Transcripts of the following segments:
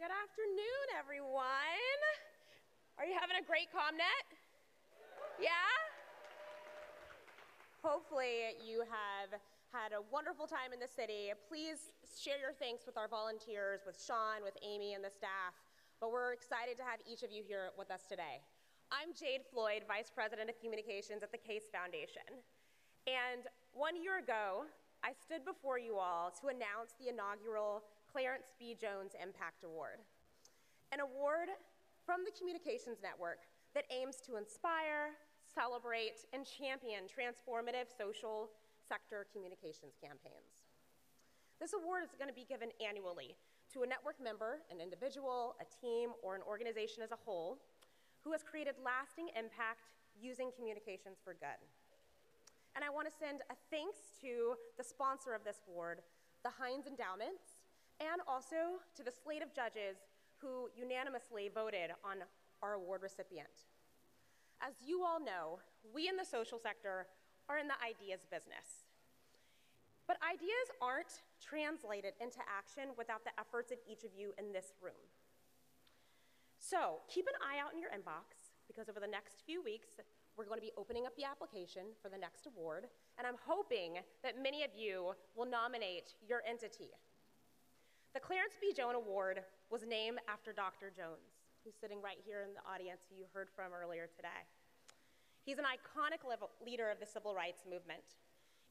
Good afternoon, everyone. Are you having a great ComNet? Yeah? Hopefully, you have had a wonderful time in the city. Please share your thanks with our volunteers, with Sean, with Amy, and the staff. But we're excited to have each of you here with us today. I'm Jade Floyd, Vice President of Communications at the Case Foundation. And one year ago, I stood before you all to announce the inaugural Clarence B. Jones Impact Award, an award from the Communications Network that aims to inspire, celebrate, and champion transformative social sector communications campaigns. This award is going to be given annually to a network member, an individual, a team, or an organization as a whole who has created lasting impact using communications for good. And I want to send a thanks to the sponsor of this award, the Heinz Endowments, and also to the slate of judges who unanimously voted on our award recipient. As you all know, we in the social sector are in the ideas business. But ideas aren't translated into action without the efforts of each of you in this room. So keep an eye out in your inbox because over the next few weeks, we're going to be opening up the application for the next award, and I'm hoping that many of you will nominate your entity the Clarence B. Jones Award was named after Dr. Jones, who's sitting right here in the audience who you heard from earlier today. He's an iconic leader of the civil rights movement.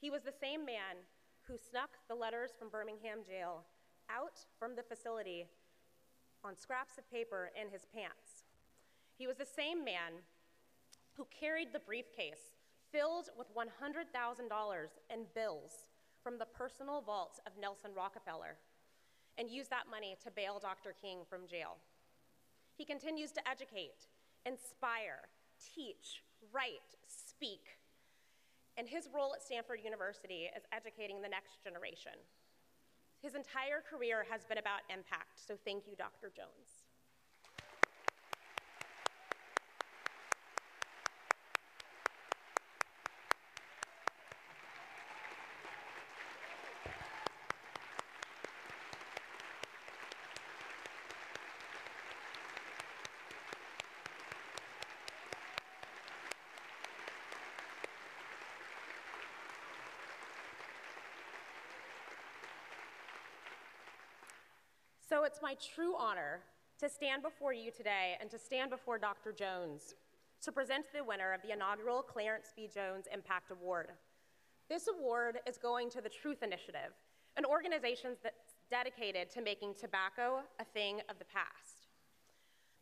He was the same man who snuck the letters from Birmingham jail out from the facility on scraps of paper in his pants. He was the same man who carried the briefcase filled with $100,000 in bills from the personal vaults of Nelson Rockefeller and use that money to bail Dr. King from jail. He continues to educate, inspire, teach, write, speak. And his role at Stanford University is educating the next generation. His entire career has been about impact, so thank you, Dr. Jones. So it's my true honor to stand before you today and to stand before Dr. Jones to present the winner of the inaugural Clarence B. Jones Impact Award. This award is going to the Truth Initiative, an organization that's dedicated to making tobacco a thing of the past.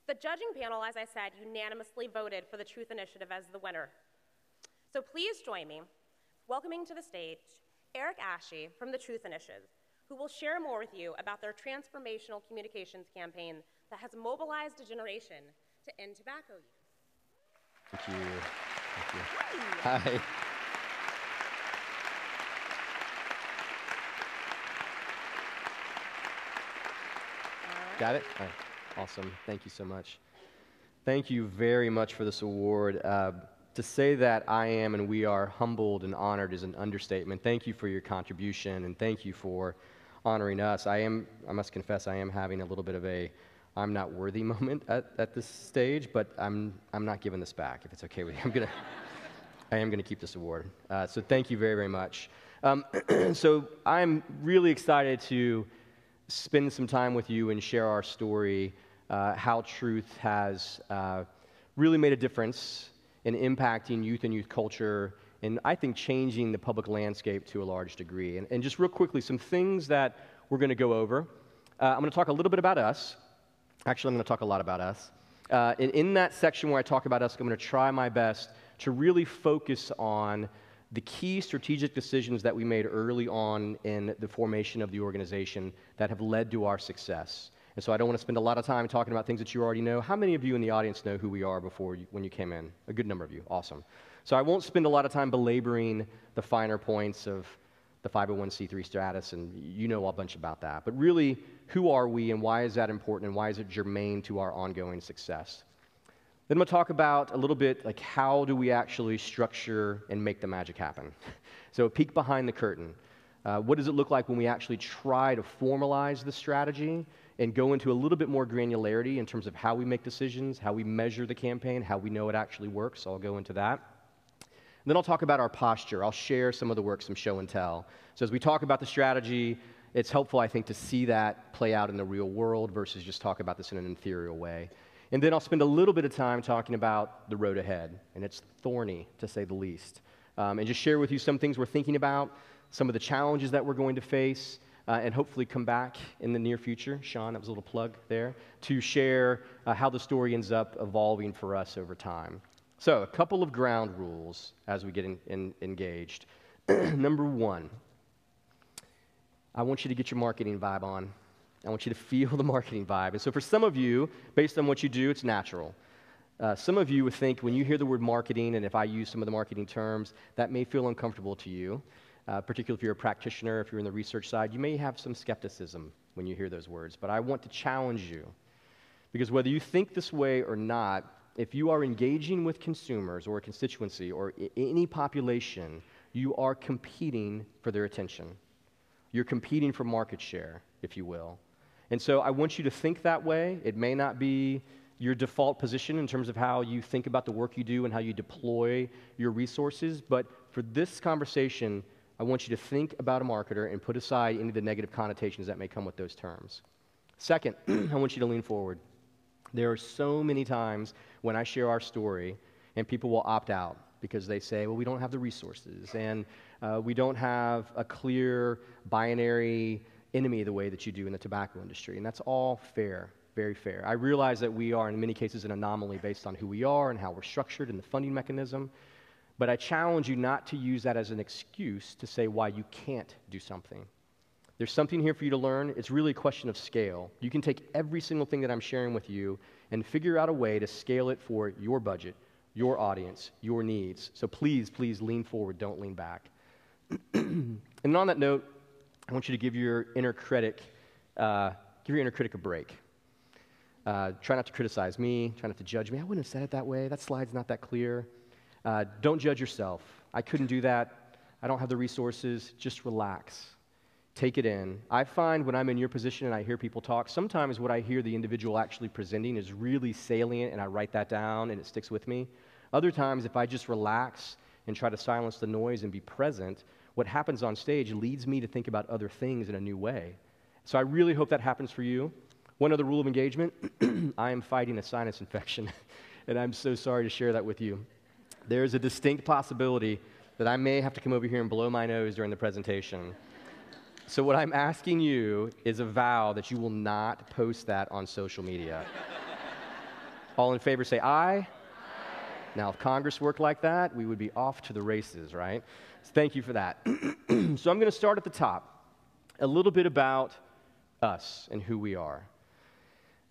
The judging panel, as I said, unanimously voted for the Truth Initiative as the winner. So please join me welcoming to the stage Eric Asche from the Truth Initiative, who will share more with you about their transformational communications campaign that has mobilized a generation to end tobacco use. Thank you. Thank you. Hi. Hi. Got it? All right. Awesome. Thank you so much. Thank you very much for this award. Uh, to say that I am and we are humbled and honored is an understatement. Thank you for your contribution and thank you for honoring us. I am, I must confess, I am having a little bit of a I'm not worthy moment at, at this stage, but I'm, I'm not giving this back if it's okay with you. I'm gonna, I am to keep this award. Uh, so thank you very, very much. Um, so I'm really excited to spend some time with you and share our story, uh, how truth has uh, really made a difference in impacting youth and youth culture and I think changing the public landscape to a large degree. And, and just real quickly, some things that we're going to go over. Uh, I'm going to talk a little bit about us. Actually, I'm going to talk a lot about us. Uh, and in that section where I talk about us, I'm going to try my best to really focus on the key strategic decisions that we made early on in the formation of the organization that have led to our success. And so I don't want to spend a lot of time talking about things that you already know. How many of you in the audience know who we are before you, when you came in? A good number of you. Awesome. So I won't spend a lot of time belaboring the finer points of the 501c3 status, and you know a bunch about that. But really, who are we and why is that important and why is it germane to our ongoing success? Then I'm to talk about a little bit like how do we actually structure and make the magic happen. so a peek behind the curtain. Uh, what does it look like when we actually try to formalize the strategy and go into a little bit more granularity in terms of how we make decisions, how we measure the campaign, how we know it actually works. I'll go into that. Then I'll talk about our posture. I'll share some of the work, some show and tell. So as we talk about the strategy, it's helpful, I think, to see that play out in the real world versus just talk about this in an ethereal way. And then I'll spend a little bit of time talking about the road ahead, and it's thorny, to say the least. Um, and just share with you some things we're thinking about, some of the challenges that we're going to face, uh, and hopefully come back in the near future. Sean, that was a little plug there, to share uh, how the story ends up evolving for us over time. So, a couple of ground rules as we get in, in, engaged. Number one, I want you to get your marketing vibe on. I want you to feel the marketing vibe. And so, for some of you, based on what you do, it's natural. Uh, some of you would think when you hear the word marketing, and if I use some of the marketing terms, that may feel uncomfortable to you, uh, particularly if you're a practitioner, if you're in the research side. You may have some skepticism when you hear those words. But I want to challenge you. Because whether you think this way or not, if you are engaging with consumers or a constituency or I- any population, you are competing for their attention. You're competing for market share, if you will. And so I want you to think that way. It may not be your default position in terms of how you think about the work you do and how you deploy your resources, but for this conversation, I want you to think about a marketer and put aside any of the negative connotations that may come with those terms. Second, I want you to lean forward. There are so many times when I share our story and people will opt out because they say, well, we don't have the resources and uh, we don't have a clear binary enemy the way that you do in the tobacco industry. And that's all fair, very fair. I realize that we are, in many cases, an anomaly based on who we are and how we're structured and the funding mechanism. But I challenge you not to use that as an excuse to say why you can't do something. There's something here for you to learn. It's really a question of scale. You can take every single thing that I'm sharing with you and figure out a way to scale it for your budget, your audience, your needs. So please, please lean forward, don't lean back. and on that note, I want you to give your inner critic, uh, give your inner critic a break. Uh, try not to criticize me. Try not to judge me. I wouldn't have said it that way. That slide's not that clear. Uh, don't judge yourself. I couldn't do that. I don't have the resources. Just relax. Take it in. I find when I'm in your position and I hear people talk, sometimes what I hear the individual actually presenting is really salient and I write that down and it sticks with me. Other times, if I just relax and try to silence the noise and be present, what happens on stage leads me to think about other things in a new way. So I really hope that happens for you. One other rule of engagement I am fighting a sinus infection, and I'm so sorry to share that with you. There's a distinct possibility that I may have to come over here and blow my nose during the presentation. So, what I'm asking you is a vow that you will not post that on social media. All in favor say aye. aye. Now, if Congress worked like that, we would be off to the races, right? So thank you for that. so I'm going to start at the top. A little bit about us and who we are.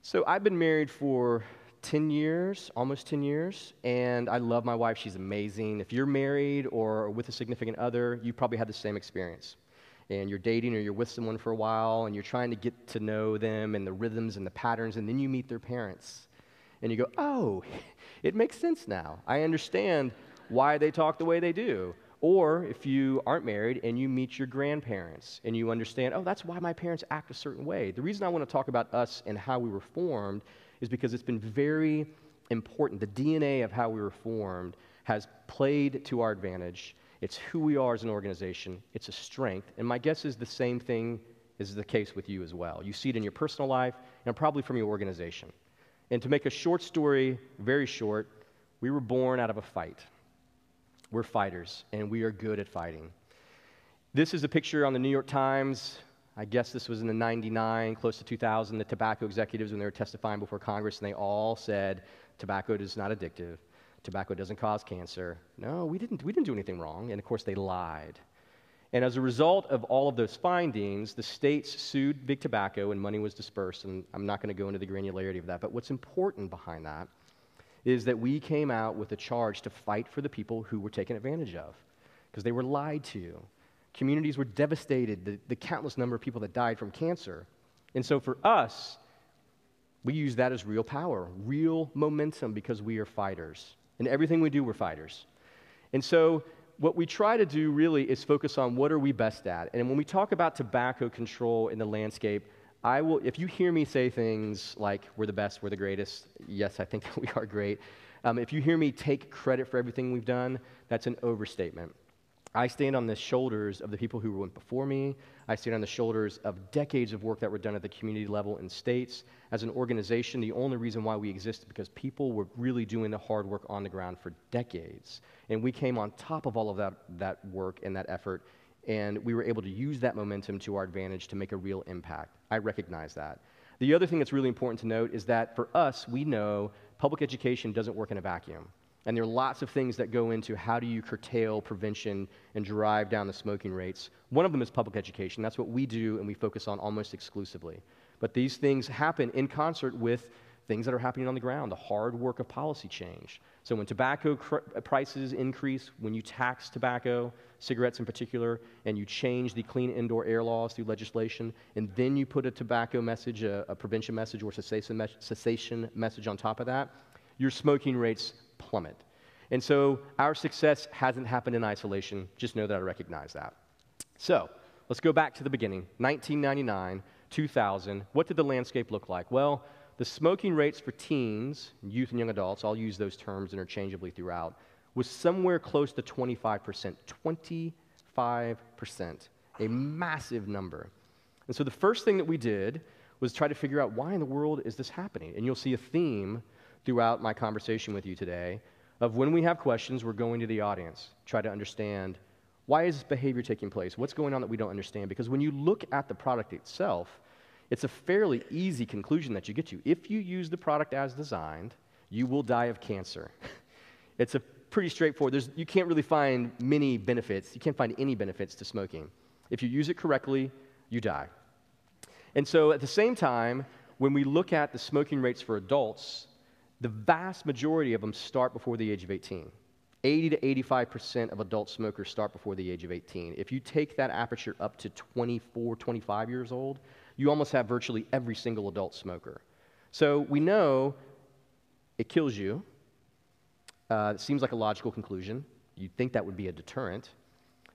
So I've been married for 10 years, almost 10 years, and I love my wife. She's amazing. If you're married or with a significant other, you probably had the same experience. And you're dating or you're with someone for a while and you're trying to get to know them and the rhythms and the patterns, and then you meet their parents. And you go, oh, it makes sense now. I understand why they talk the way they do. Or if you aren't married and you meet your grandparents and you understand, oh, that's why my parents act a certain way. The reason I want to talk about us and how we were formed is because it's been very important. The DNA of how we were formed has played to our advantage. It's who we are as an organization, it's a strength. And my guess is the same thing is the case with you as well. You see it in your personal life and probably from your organization. And to make a short story very short, we were born out of a fight. We're fighters, and we are good at fighting. This is a picture on the New York Times. I guess this was in the 99, close to 2000, the tobacco executives when they were testifying before Congress, and they all said tobacco is not addictive. Tobacco doesn't cause cancer. No, we didn't, we didn't do anything wrong. And of course, they lied. And as a result of all of those findings, the states sued Big Tobacco and money was dispersed. And I'm not going to go into the granularity of that. But what's important behind that is that we came out with a charge to fight for the people who were taken advantage of because they were lied to. Communities were devastated, the, the countless number of people that died from cancer. And so for us, we use that as real power, real momentum because we are fighters. And everything we do, we're fighters. And so what we try to do really is focus on what are we best at. And when we talk about tobacco control in the landscape, I will, if you hear me say things like, we're the best, we're the greatest, yes, I think that we are great. Um, if you hear me take credit for everything we've done, that's an overstatement. I stand on the shoulders of the people who went before me. I stand on the shoulders of decades of work that were done at the community level in states. As an organization, the only reason why we exist is because people were really doing the hard work on the ground for decades. And we came on top of all of that, that work and that effort, and we were able to use that momentum to our advantage to make a real impact. I recognize that. The other thing that's really important to note is that for us, we know public education doesn't work in a vacuum. And there are lots of things that go into how do you curtail prevention and drive down the smoking rates. One of them is public education. That's what we do and we focus on almost exclusively. But these things happen in concert with things that are happening on the ground, the hard work of policy change. So when tobacco cr- prices increase, when you tax tobacco, cigarettes in particular, and you change the clean indoor air laws through legislation, and then you put a tobacco message, a, a prevention message, or cessation, me- cessation message on top of that, your smoking rates plummet. And so our success hasn't happened in isolation. Just know that I recognize that. So let's go back to the beginning 1999, 2000. What did the landscape look like? Well, the smoking rates for teens, youth, and young adults, I'll use those terms interchangeably throughout, was somewhere close to 25%. 25%. A massive number. And so the first thing that we did was try to figure out why in the world is this happening? And you'll see a theme throughout my conversation with you today of when we have questions, we're going to the audience, try to understand why is this behavior taking place? What's going on that we don't understand? Because when you look at the product itself, it's a fairly easy conclusion that you get to. If you use the product as designed, you will die of cancer. it's a pretty straightforward. There's, you can't really find many benefits. You can't find any benefits to smoking. If you use it correctly, you die. And so at the same time, when we look at the smoking rates for adults, the vast majority of them start before the age of 18. 80 to 85% of adult smokers start before the age of 18. If you take that aperture up to 24, 25 years old, you almost have virtually every single adult smoker. So we know it kills you. Uh, it seems like a logical conclusion. You'd think that would be a deterrent.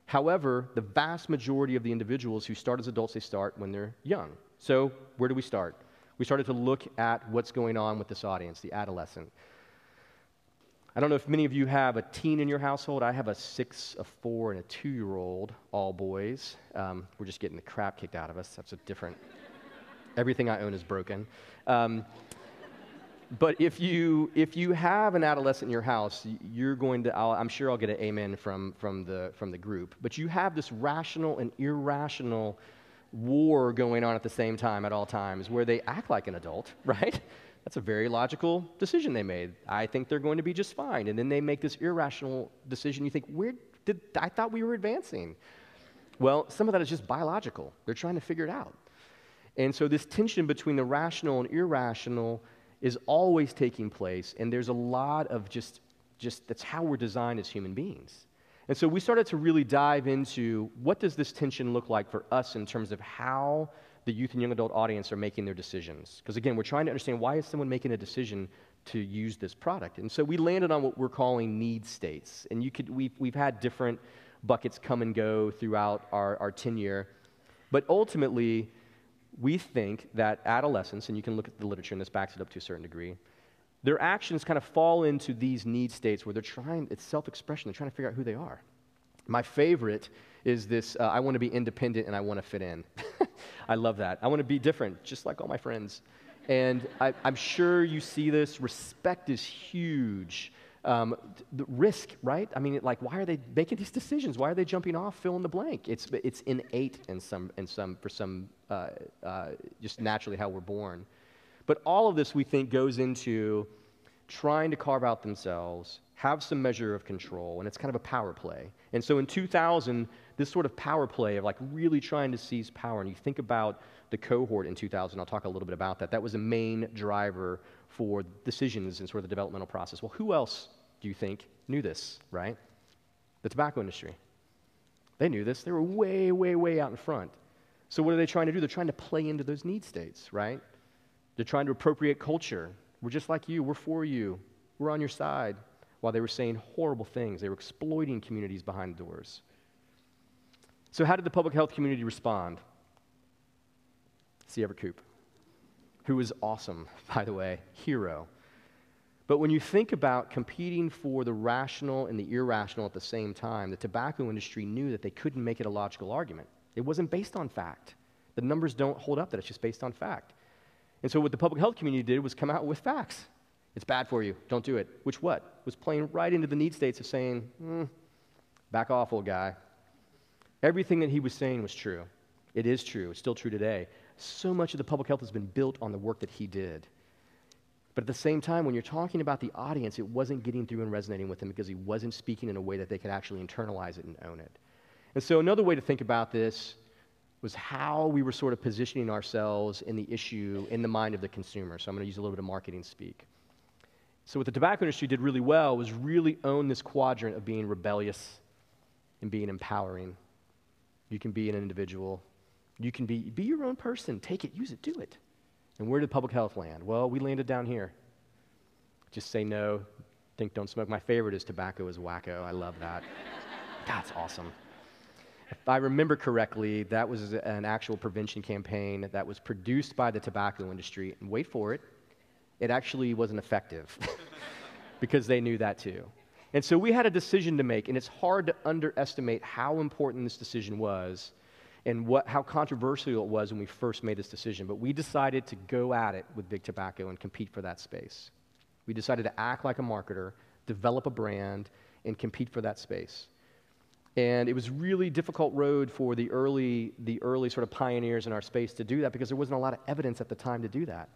However, the vast majority of the individuals who start as adults, they start when they're young. So where do we start? We started to look at what's going on with this audience, the adolescent. I don't know if many of you have a teen in your household. I have a six, a four, and a two year old, all boys. Um, we're just getting the crap kicked out of us. That's a different, everything I own is broken. Um, but if you, if you have an adolescent in your house, you're going to, i am sure I'll get an amen from, from, the, from the group. But you have this rational and irrational war going on at the same time at all times where they act like an adult, right? That's a very logical decision they made. I think they're going to be just fine. And then they make this irrational decision. You think, where did I thought we were advancing? Well, some of that is just biological. They're trying to figure it out. And so this tension between the rational and irrational is always taking place. And there's a lot of just, just that's how we're designed as human beings. And so we started to really dive into what does this tension look like for us in terms of how the youth and young adult audience are making their decisions. Because again, we're trying to understand why is someone making a decision to use this product. And so we landed on what we're calling need states. And you could, we've, we've had different buckets come and go throughout our, our tenure. But ultimately, we think that adolescents, and you can look at the literature and this backs it up to a certain degree, their actions kind of fall into these need states where they're trying, it's self expression, they're trying to figure out who they are. My favorite is this uh, I want to be independent and I want to fit in. I love that. I want to be different, just like all my friends. And I, am sure you see this. Respect is huge. Um, the risk, right? I mean, like, why are they making these decisions? Why are they jumping off? Fill in the blank. It's, it's innate in some, in some, for some, uh, uh, just naturally how we're born. But all of this, we think, goes into trying to carve out themselves, have some measure of control, and it's kind of a power play. And so in 2000, this sort of power play of like really trying to seize power, and you think about the cohort in 2000, I'll talk a little bit about that. That was a main driver for decisions in sort of the developmental process. Well, who else do you think knew this, right? The tobacco industry. They knew this. They were way, way, way out in front. So what are they trying to do? They're trying to play into those need states, right? They're trying to appropriate culture. We're just like you. We're for you. We're on your side. While they were saying horrible things, they were exploiting communities behind doors. So, how did the public health community respond? C. Everett Koop, who was awesome, by the way, hero. But when you think about competing for the rational and the irrational at the same time, the tobacco industry knew that they couldn't make it a logical argument. It wasn't based on fact. The numbers don't hold up that it's just based on fact. And so what the public health community did was come out with facts. It's bad for you. Don't do it. Which what? Was playing right into the need states of saying, mm, back off, old guy. Everything that he was saying was true. It is true. It's still true today. So much of the public health has been built on the work that he did. But at the same time, when you're talking about the audience, it wasn't getting through and resonating with them because he wasn't speaking in a way that they could actually internalize it and own it. And so, another way to think about this was how we were sort of positioning ourselves in the issue in the mind of the consumer. So, I'm going to use a little bit of marketing speak. So, what the tobacco industry did really well was really own this quadrant of being rebellious and being empowering. You can be an individual, you can be, be your own person. Take it, use it, do it. And where did public health land? Well, we landed down here. Just say no, think, don't smoke. My favorite is tobacco is wacko. I love that. That's awesome. If I remember correctly, that was an actual prevention campaign that was produced by the tobacco industry. And wait for it, it actually wasn't effective because they knew that too. And so we had a decision to make, and it's hard to underestimate how important this decision was and what, how controversial it was when we first made this decision. But we decided to go at it with Big Tobacco and compete for that space. We decided to act like a marketer, develop a brand, and compete for that space. And it was really difficult road for the early, the early sort of pioneers in our space to do that because there wasn't a lot of evidence at the time to do that.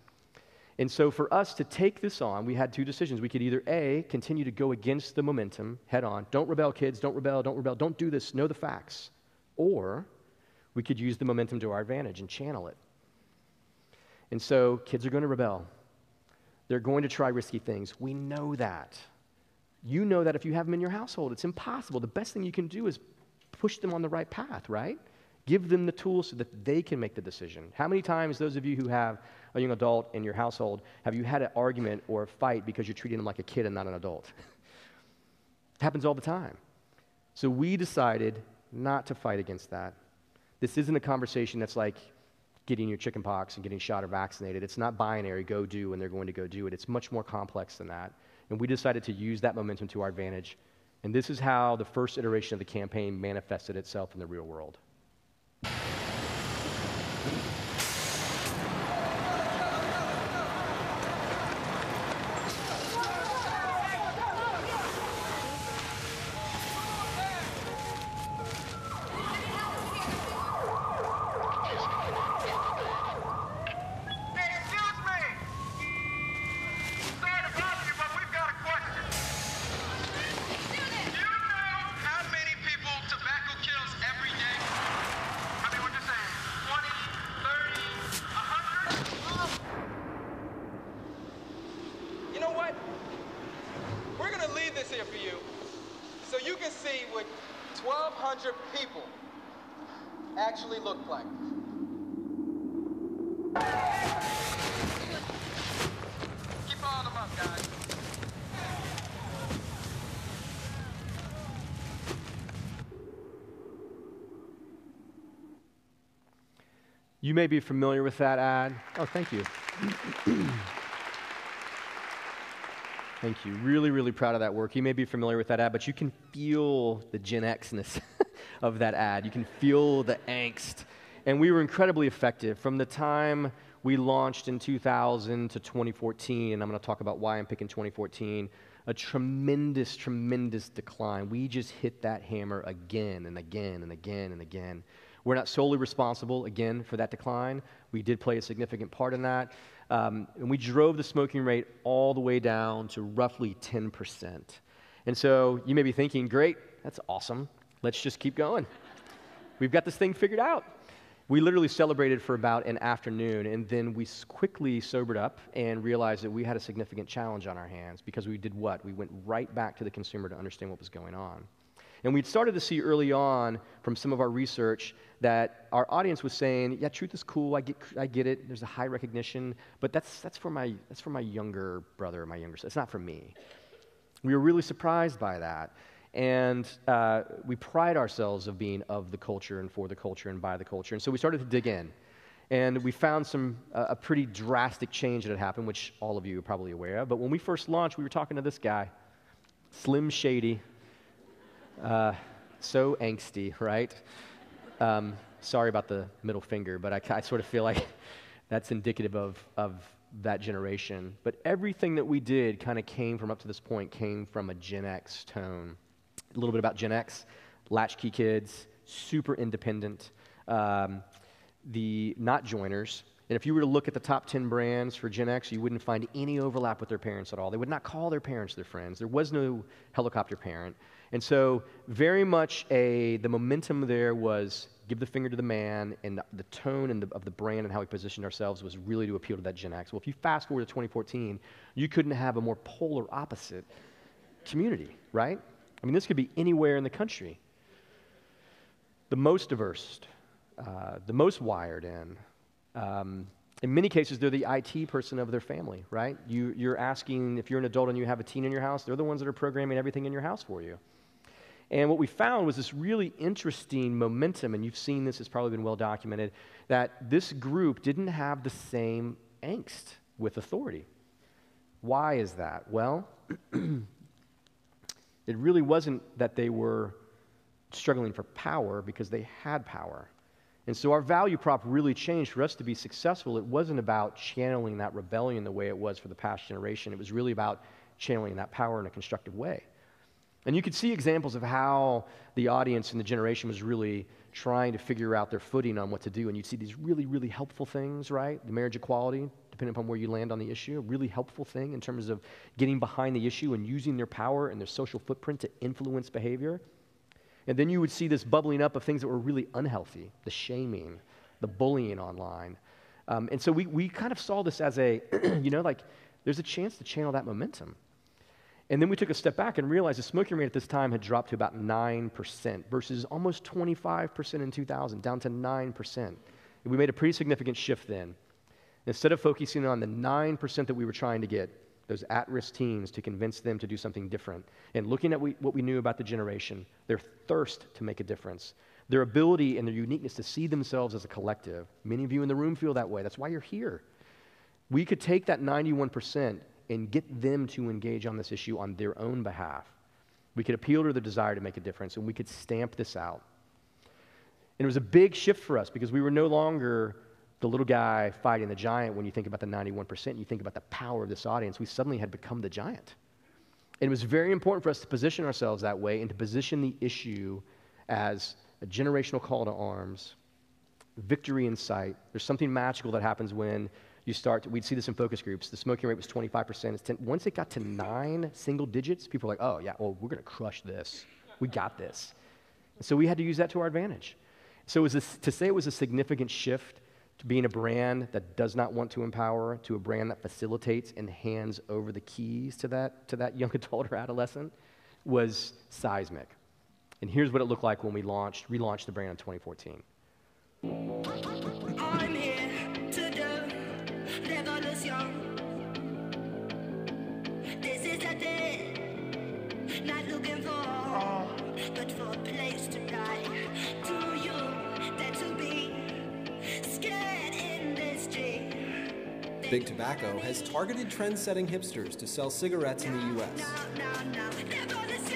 And so for us to take this on, we had two decisions. We could either A, continue to go against the momentum head on. Don't rebel, kids. Don't rebel. Don't rebel. Don't do this. Know the facts. Or we could use the momentum to our advantage and channel it. And so kids are going to rebel. They're going to try risky things. We know that. You know that if you have them in your household, it's impossible. The best thing you can do is push them on the right path, right? Give them the tools so that they can make the decision. How many times, those of you who have a young adult in your household, have you had an argument or a fight because you're treating them like a kid and not an adult? it happens all the time. So we decided not to fight against that. This isn't a conversation that's like getting your chicken pox and getting shot or vaccinated. It's not binary, go do, and they're going to go do it. It's much more complex than that. And we decided to use that momentum to our advantage. And this is how the first iteration of the campaign manifested itself in the real world. You may be familiar with that ad. Oh, thank you. thank you. Really, really proud of that work. You may be familiar with that ad, but you can feel the Gen Xness of that ad. You can feel the angst. And we were incredibly effective. From the time we launched in 2000 to 2014, and I'm going to talk about why I'm picking 2014, a tremendous, tremendous decline. We just hit that hammer again and again and again and again. We're not solely responsible, again, for that decline. We did play a significant part in that. Um, and we drove the smoking rate all the way down to roughly 10%. And so you may be thinking, great, that's awesome. Let's just keep going. We've got this thing figured out. We literally celebrated for about an afternoon, and then we quickly sobered up and realized that we had a significant challenge on our hands because we did what? We went right back to the consumer to understand what was going on. And we'd started to see early on from some of our research that our audience was saying, yeah, truth is cool, I get, I get it, there's a high recognition, but that's, that's, for my, that's for my younger brother, my younger sister, it's not for me. We were really surprised by that. And uh, we pride ourselves of being of the culture and for the culture and by the culture. And so we started to dig in. And we found some, uh, a pretty drastic change that had happened, which all of you are probably aware of. But when we first launched, we were talking to this guy, Slim Shady, uh, so angsty, right? Um, sorry about the middle finger, but I, I sort of feel like that's indicative of, of that generation. But everything that we did kind of came from up to this point came from a Gen X tone. A little bit about Gen X, latchkey kids, super independent, um, the not joiners. And if you were to look at the top 10 brands for Gen X, you wouldn't find any overlap with their parents at all. They would not call their parents their friends. There was no helicopter parent. And so, very much a, the momentum there was give the finger to the man, and the, tone and the, of the brand and how we positioned ourselves was really to appeal to that Gen X. Well, if you fast forward to 2014, you couldn't have a more polar opposite community, right? I mean, this could be anywhere in the country. The most diverse, uh, the most wired in. Um, in many cases, they're the IT person of their family, right? You, you're asking if you're an adult and you have a teen in your house, they're the ones that are programming everything in your house for you. And what we found was this really interesting momentum, and you've seen this, it's probably been well documented, that this group didn't have the same angst with authority. Why is that? Well, it really wasn't that they were struggling for power because they had power. And so our value prop really changed for us to be successful. It wasn't about channeling that rebellion the way it was for the past generation. It was really about channeling that power in a constructive way. And you could see examples of how the audience and the generation was really trying to figure out their footing on what to do. And you'd see these really, really helpful things, right? The marriage equality, depending upon where you land on the issue, a really helpful thing in terms of getting behind the issue and using their power and their social footprint to influence behavior. And then you would see this bubbling up of things that were really unhealthy the shaming, the bullying online. Um, and so we, we kind of saw this as a, you know, like there's a chance to channel that momentum. And then we took a step back and realized the smoking rate at this time had dropped to about 9% versus almost 25% in 2000, down to 9%. And we made a pretty significant shift then. Instead of focusing on the 9% that we were trying to get, those at risk teens, to convince them to do something different, and looking at we, what we knew about the generation, their thirst to make a difference, their ability and their uniqueness to see themselves as a collective. Many of you in the room feel that way. That's why you're here. We could take that 91% and get them to engage on this issue on their own behalf. We could appeal to their desire to make a difference, and we could stamp this out. And it was a big shift for us because we were no longer the little guy fighting the giant when you think about the 91%, you think about the power of this audience. We suddenly had become the giant. And it was very important for us to position ourselves that way and to position the issue as a generational call to arms, victory in sight. There's something magical that happens when you start, to, we'd see this in focus groups. The smoking rate was 25%. It's 10, once it got to nine single digits, people were like, oh, yeah, well, we're going to crush this. We got this. So we had to use that to our advantage. So it was a, to say it was a significant shift to being a brand that does not want to empower to a brand that facilitates and hands over the keys to that, to that young adult or adolescent was seismic. And here's what it looked like when we launched, relaunched the brand in 2014. Big Tobacco has targeted trend setting hipsters to sell cigarettes in the U.S.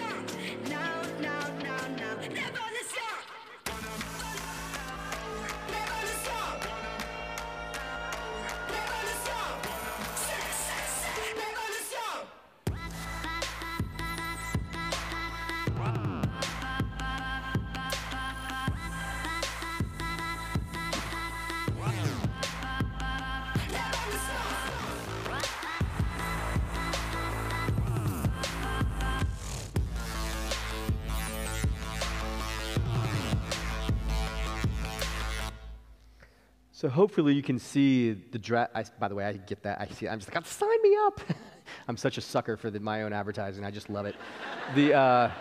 So hopefully you can see the draft. By the way, I get that. I see. I'm just like, sign me up. I'm such a sucker for the, my own advertising. I just love it. the uh,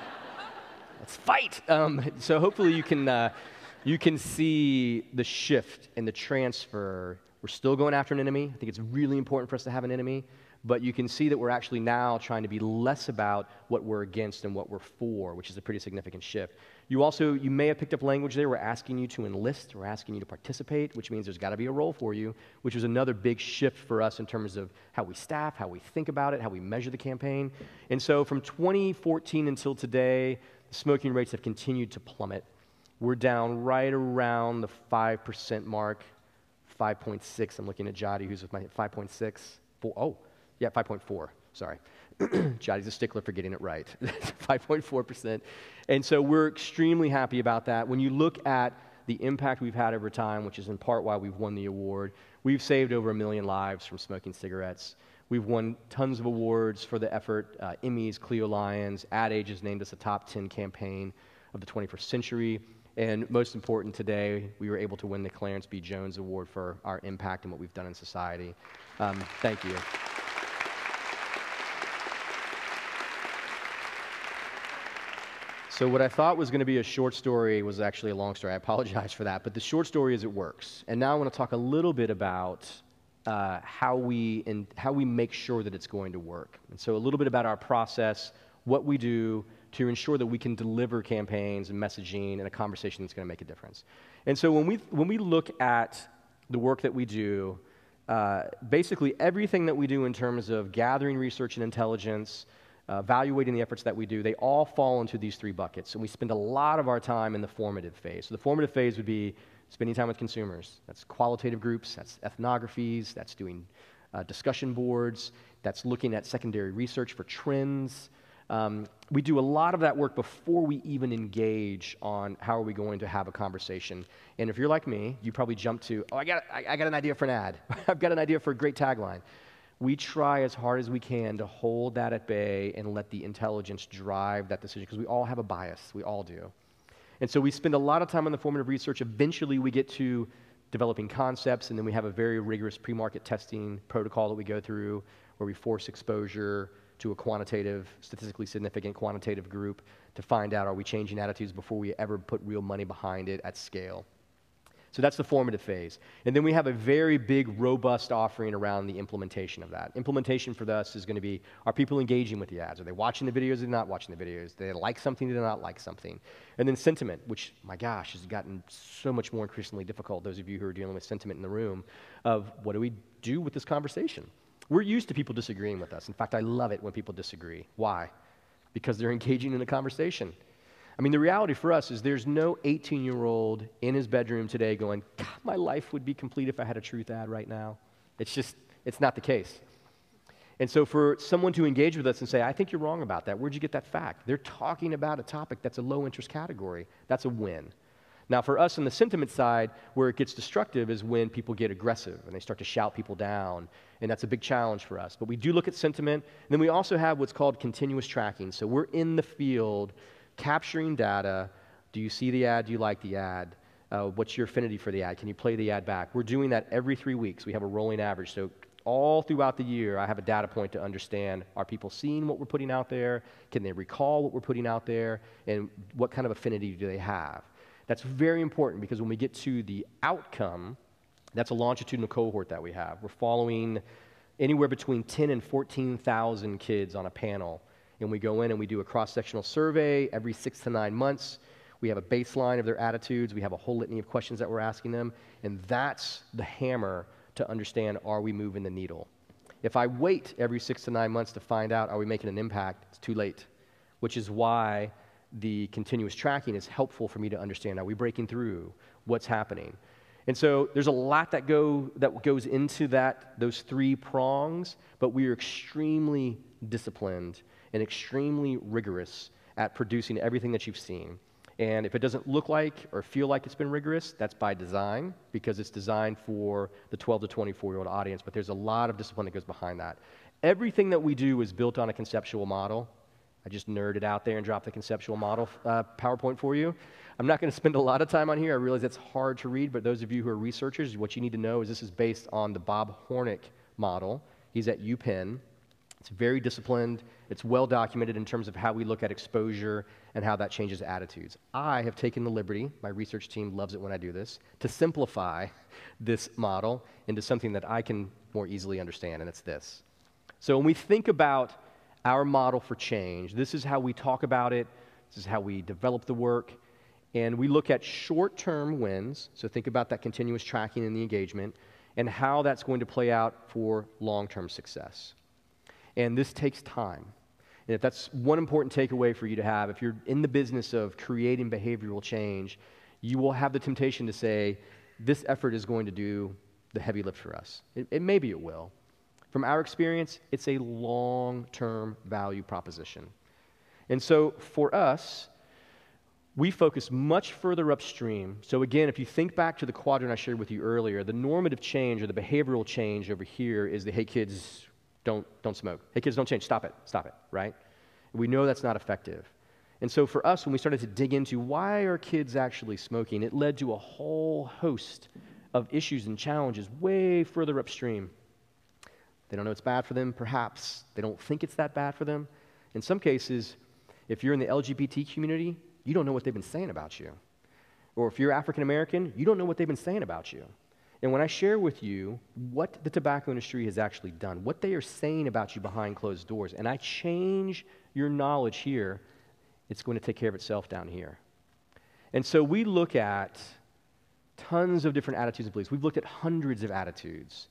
let's fight. Um, so hopefully you can uh, you can see the shift and the transfer. We're still going after an enemy. I think it's really important for us to have an enemy, but you can see that we're actually now trying to be less about what we're against and what we're for, which is a pretty significant shift. You also, you may have picked up language there. We're asking you to enlist, we're asking you to participate, which means there's got to be a role for you, which was another big shift for us in terms of how we staff, how we think about it, how we measure the campaign. And so from 2014 until today, smoking rates have continued to plummet. We're down right around the 5% mark, 5.6. I'm looking at Jody, who's with my 5.6. Four, oh, yeah, 5.4. Sorry. Jody's a stickler for getting it right. 5.4%. And so we're extremely happy about that. When you look at the impact we've had over time, which is in part why we've won the award, we've saved over a million lives from smoking cigarettes. We've won tons of awards for the effort. Uh, Emmys, Clio Lions, Ad Age has named us a top 10 campaign of the 21st century. And most important today, we were able to win the Clarence B. Jones Award for our impact and what we've done in society. Um, thank you. So, what I thought was going to be a short story was actually a long story. I apologize for that. But the short story is it works. And now I want to talk a little bit about uh, how, we how we make sure that it's going to work. And so, a little bit about our process, what we do to ensure that we can deliver campaigns and messaging and a conversation that's going to make a difference. And so, when we, when we look at the work that we do, uh, basically everything that we do in terms of gathering research and intelligence, uh, evaluating the efforts that we do, they all fall into these three buckets. And we spend a lot of our time in the formative phase. So the formative phase would be spending time with consumers. That's qualitative groups, that's ethnographies, that's doing uh, discussion boards, that's looking at secondary research for trends. Um, we do a lot of that work before we even engage on how are we going to have a conversation. And if you're like me, you probably jump to, oh, I got, I, I got an idea for an ad. I've got an idea for a great tagline we try as hard as we can to hold that at bay and let the intelligence drive that decision because we all have a bias. We all do. And so we spend a lot of time on the formative research. Eventually, we get to developing concepts, and then we have a very rigorous pre market testing protocol that we go through where we force exposure to a quantitative, statistically significant quantitative group to find out are we changing attitudes before we ever put real money behind it at scale. So that's the formative phase. And then we have a very big, robust offering around the implementation of that. Implementation for us is going to be are people engaging with the ads? Are they watching the videos? Are they not watching the videos? Do they like something? Do they not like something? And then sentiment, which, my gosh, has gotten so much more increasingly difficult, those of you who are dealing with sentiment in the room, of what do we do with this conversation? We're used to people disagreeing with us. In fact, I love it when people disagree. Why? Because they're engaging in a conversation. I mean, the reality for us is there's no 18 year old in his bedroom today going, my life would be complete if I had a truth ad right now. It's just, it's not the case. And so for someone to engage with us and say, I think you're wrong about that, where'd you get that fact? They're talking about a topic that's a low interest category. That's a win. Now, for us on the sentiment side, where it gets destructive is when people get aggressive and they start to shout people down. And that's a big challenge for us. But we do look at sentiment. And then we also have what's called continuous tracking. So we're in the field capturing data. Do you see the ad? Do you like the ad? Uh, what's your affinity for the ad? Can you play the ad back? We're doing that every three weeks. We have a rolling average. So all throughout the year, I have a data point to understand are people seeing what we're putting out there? Can they recall what we're putting out there? And what kind of affinity do they have? That's very important because when we get to the outcome, that's a longitudinal cohort that we have. We're following anywhere between 10 and 14,000 kids on a panel and we go in and we do a cross sectional survey every six to nine months. We have a baseline of their attitudes. We have a whole litany of questions that we're asking them. And that's the hammer to understand are we moving the needle? If I wait every six to nine months to find out are we making an impact, it's too late, which is why the continuous tracking is helpful for me to understand are we breaking through? What's happening? And so there's a lot that, go, that goes into that, those three prongs, but we are extremely disciplined and extremely rigorous at producing everything that you've seen. And if it doesn't look like or feel like it's been rigorous, that's by design because it's designed for the 12 to 24 year old audience, but there's a lot of discipline that goes behind that. Everything that we do is built on a conceptual model. I just nerded out there and dropped the conceptual model uh, PowerPoint for you. I'm not going to spend a lot of time on here. I realize that's hard to read, but those of you who are researchers, what you need to know is this is based on the Bob Hornik model. He's at UPenn. It's very disciplined. It's well documented in terms of how we look at exposure and how that changes attitudes. I have taken the liberty, my research team loves it when I do this, to simplify this model into something that I can more easily understand, and it's this. So when we think about our model for change, this is how we talk about it, this is how we develop the work, and we look at short term wins. So think about that continuous tracking and the engagement, and how that's going to play out for long term success. And this takes time. If that's one important takeaway for you to have, if you're in the business of creating behavioral change, you will have the temptation to say, this effort is going to do the heavy lift for us. It, it maybe it will. From our experience, it's a long term value proposition. And so for us, we focus much further upstream. So, again, if you think back to the quadrant I shared with you earlier, the normative change or the behavioral change over here is the hey, kids, don't, don't smoke. Hey, kids, don't change. Stop it. Stop it, right? We know that's not effective. And so, for us, when we started to dig into why are kids actually smoking, it led to a whole host of issues and challenges way further upstream. They don't know it's bad for them, perhaps. They don't think it's that bad for them. In some cases, if you're in the LGBT community, you don't know what they've been saying about you. Or if you're African American, you don't know what they've been saying about you. And when I share with you what the tobacco industry has actually done, what they are saying about you behind closed doors, and I change your knowledge here, it's going to take care of itself down here. And so we look at tons of different attitudes and beliefs. We've looked at hundreds of attitudes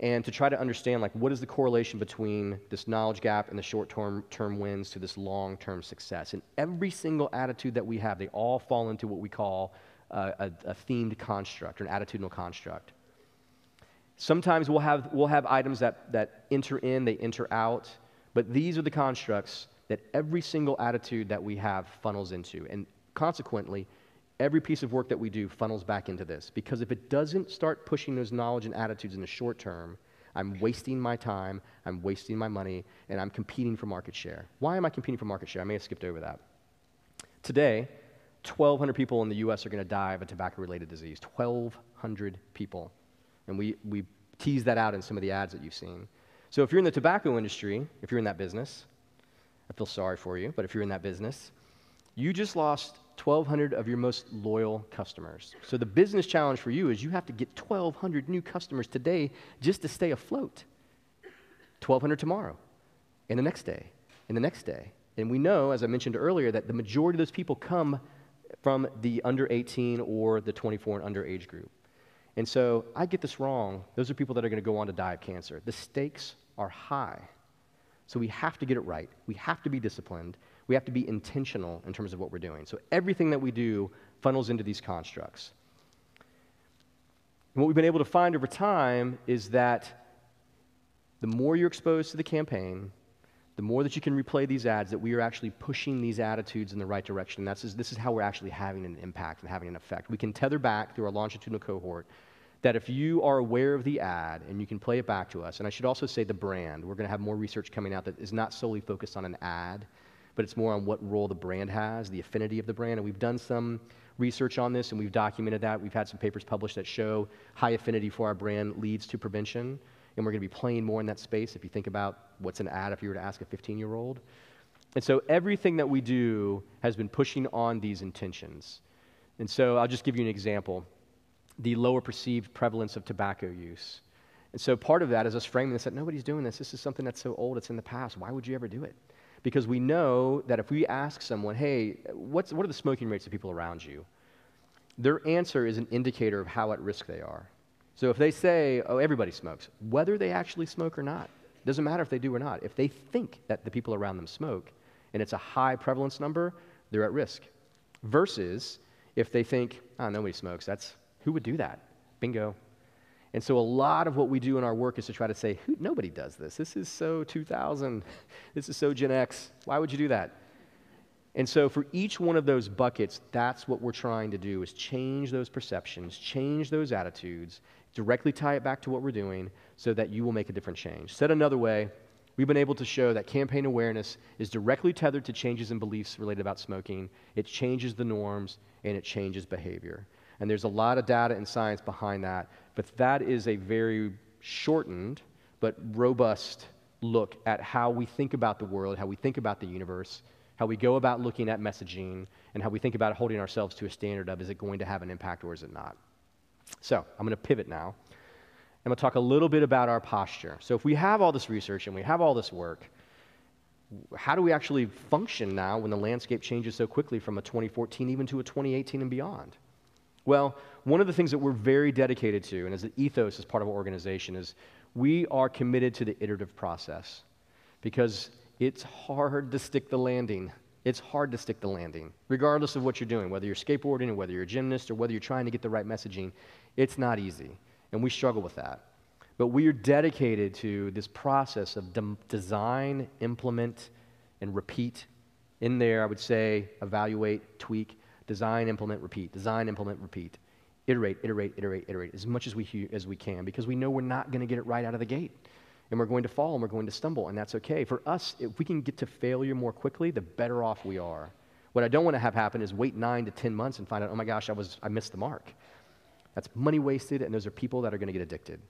and to try to understand like what is the correlation between this knowledge gap and the short-term term wins to this long-term success and every single attitude that we have they all fall into what we call a, a, themed construct or an attitudinal construct sometimes we'll have, we'll have items that, that enter in they enter out but these are the constructs that every single attitude that we have funnels into and consequently every piece of work that we do funnels back into this. Because if it doesn't start pushing those knowledge and attitudes in the short term, I'm wasting my time, I'm wasting my money, and I'm competing for market share. Why am I competing for market share? I may have skipped over that. Today, 1,200 people in the US are going to die of a tobacco related disease. 1,200 people. And we, we tease that out in some of the ads that you've seen. So if you're in the tobacco industry, if you're in that business, I feel sorry for you, but if you're in that business, you just lost 1,200 of your most loyal customers. So the business challenge for you is you have to get 1,200 new customers today just to stay afloat. 1,200 tomorrow, and the next day, and the next day. And we know, as I mentioned earlier, that the majority of those people come from the under 18 or the 24 and under age group. And so I get this wrong. Those are people that are going to go on to die of cancer. The stakes are high. So we have to get it right. We have to be disciplined we have to be intentional in terms of what we're doing. So everything that we do funnels into these constructs. And what we've been able to find over time is that the more you're exposed to the campaign, the more that you can replay these ads, that we are actually pushing these attitudes in the right direction. That's, this is how we're actually having an impact and having an effect. We can tether back through our longitudinal cohort that if you are aware of the ad and you can play it back to us, and I should also say the brand, we're going to have more research coming out that is not solely focused on an ad, but it's more on what role the brand has, the affinity of the brand. And we've done some research on this and we've documented that. We've had some papers published that show high affinity for our brand leads to prevention. And we're going to be playing more in that space if you think about what's an ad if you were to ask a 15 year old. And so everything that we do has been pushing on these intentions. And so I'll just give you an example the lower perceived prevalence of tobacco use. And so part of that is us framing this that nobody's doing this. This is something that's so old, it's in the past. Why would you ever do it? because we know that if we ask someone, hey, what's, what are the smoking rates of people around you? Their answer is an indicator of how at risk they are. So if they say, oh, everybody smokes, whether they actually smoke or not, doesn't matter if they do or not. If they think that the people around them smoke and it's a high prevalence number, they're at risk. Versus if they think, oh, nobody smokes, that's who would do that? Bingo, and so, a lot of what we do in our work is to try to say, nobody does this. This is so 2000. This is so Gen X. Why would you do that? And so, for each one of those buckets, that's what we're trying to do is change those perceptions, change those attitudes, directly tie it back to what we're doing so that you will make a different change. Said another way, we've been able to show that campaign awareness is directly tethered to changes in beliefs related about smoking. It changes the norms and it changes behavior. And there's a lot of data and science behind that, but that is a very shortened but robust look at how we think about the world, how we think about the universe, how we go about looking at messaging, and how we think about holding ourselves to a standard of is it going to have an impact or is it not. So I'm going to pivot now. I'm going to talk a little bit about our posture. So, if we have all this research and we have all this work, how do we actually function now when the landscape changes so quickly from a 2014 even to a 2018 and beyond? Well, one of the things that we're very dedicated to, and as an ethos as part of our organization, is we are committed to the iterative process because it's hard to stick the landing. It's hard to stick the landing, regardless of what you're doing, whether you're skateboarding or whether you're a gymnast or whether you're trying to get the right messaging. It's not easy, and we struggle with that. But we are dedicated to this process of de- design, implement, and repeat. In there, I would say evaluate, tweak, design, implement, repeat, design, implement, repeat. Iterate, iterate, iterate, iterate as much as we, as we can because we know we're not going to get it right out of the gate. And we're going to fall and we're going to stumble, and that's okay. For us, if we can get to failure more quickly, the better off we are. What I don't want to have happen is wait nine to 10 months and find out, oh my gosh, I, was, I missed the mark. That's money wasted, and those are people that are going to get addicted.